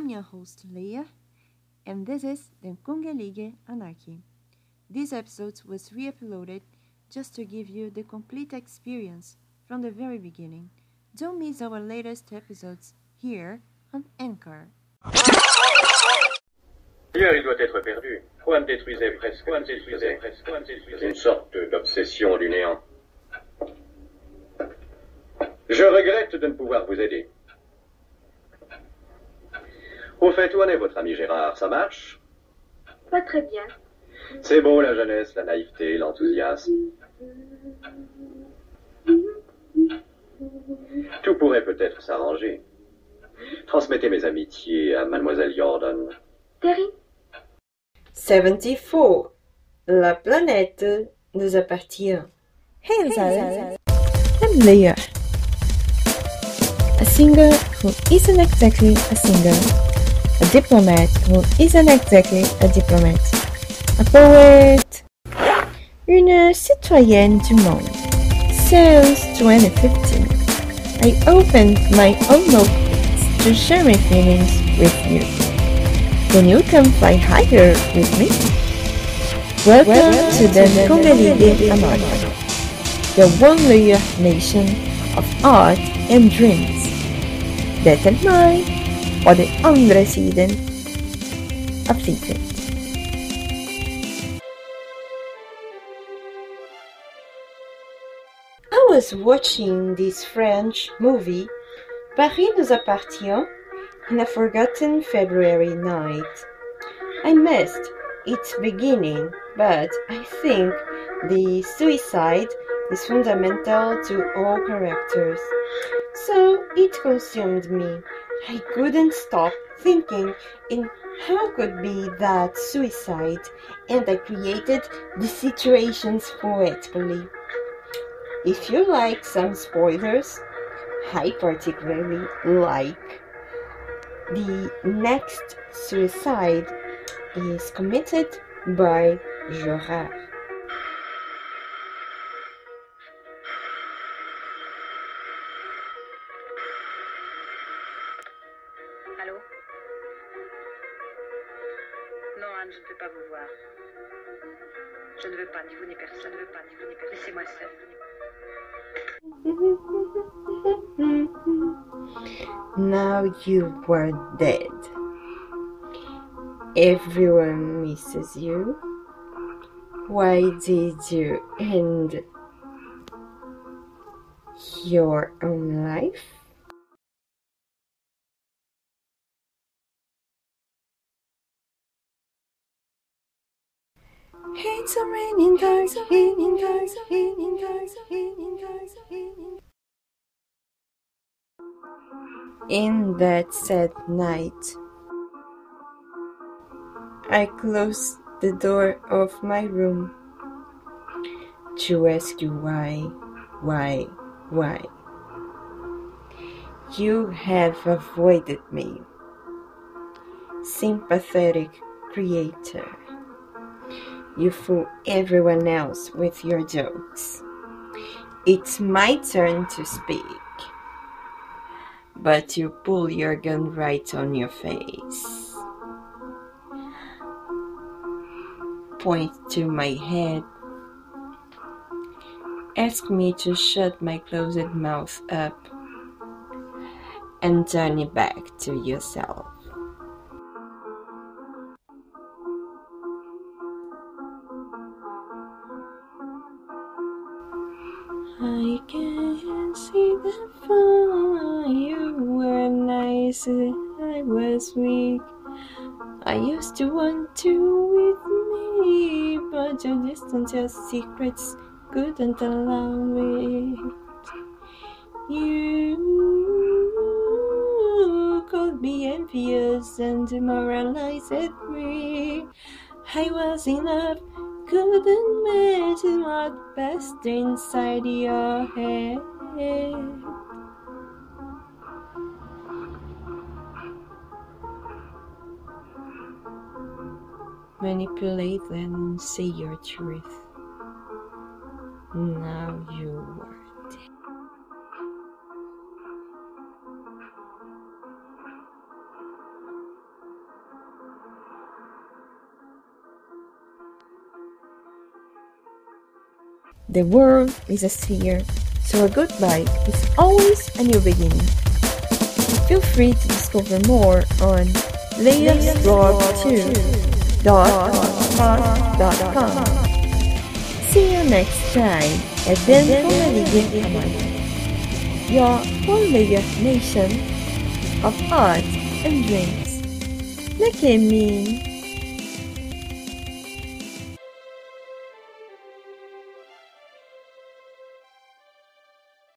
I'm your host, Leah, and this is the Kungelige Anarchy. This episode was re uploaded just to give you the complete experience from the very beginning. Don't miss our latest episodes here on Anchor. D'ailleurs, il doit être perdu. Quoi me détruisait presque, quoi me détruisait presque, quoi me détruisait. Une sorte d'obsession du néant. Je regrette de ne pouvoir vous aider. Au fait, où en est votre ami Gérard Ça marche? Pas très bien. C'est beau la jeunesse, la naïveté, l'enthousiasme. Tout pourrait peut-être s'arranger. Transmettez mes amitiés à mademoiselle Jordan. Terry? 74. La planète nous appartient. Hey, Zara. I'm Leah. A singer who isn't exactly a singer. A diplomat who isn't exactly a diplomat. A poet. Une citoyenne du monde. Since 2015, I opened my own notebooks to share my feelings with you. Can you come fly higher with me? Welcome, to the Kungalide Anarchy, the one layer nation of art and dreams. Det är andra sidan av livet. I was watching this French movie, Paris nous appartient, in a forgotten February night. I missed its beginning, but I think the suicide is fundamental to all characters. So it consumed me. I couldn't stop thinking in how could be that suicide, and I created the situations poetically. If you like some spoilers, I particularly like the next suicide is committed by Gerard. Allô Non, Anne, je ne peux pas vous voir. Je ne veux pas, ni vous ni personne. Je ne veux pas, ni vous ni personne. Laissez-moi seule. Now you were dead. Everyone misses you. Why did you end your own life? It's a raining raining raining dark, raining dark, raining In that sad night, I closed the door of my room to ask you why, why, why. You have avoided me, sympathetic creator. You fool everyone else with your jokes. It's my turn to speak. But you pull your gun right on your face. Point to my head. Ask me to shut my closed mouth up and turn it back to yourself. I can see the fire. You were nice, I was weak. I used to want you with me, but your distance, your secrets couldn't allow it. You could be envious and demoralized me. I was in love, couldn't imagine what passed inside your head. Manipulate and say your truth. Now you are The world is a sphere, so a good goodbye is always a new beginning. Feel free to discover more on layersblog2.com. See you next time at Den Comedia Amanda, your whole nation of art and drinks. Look at me.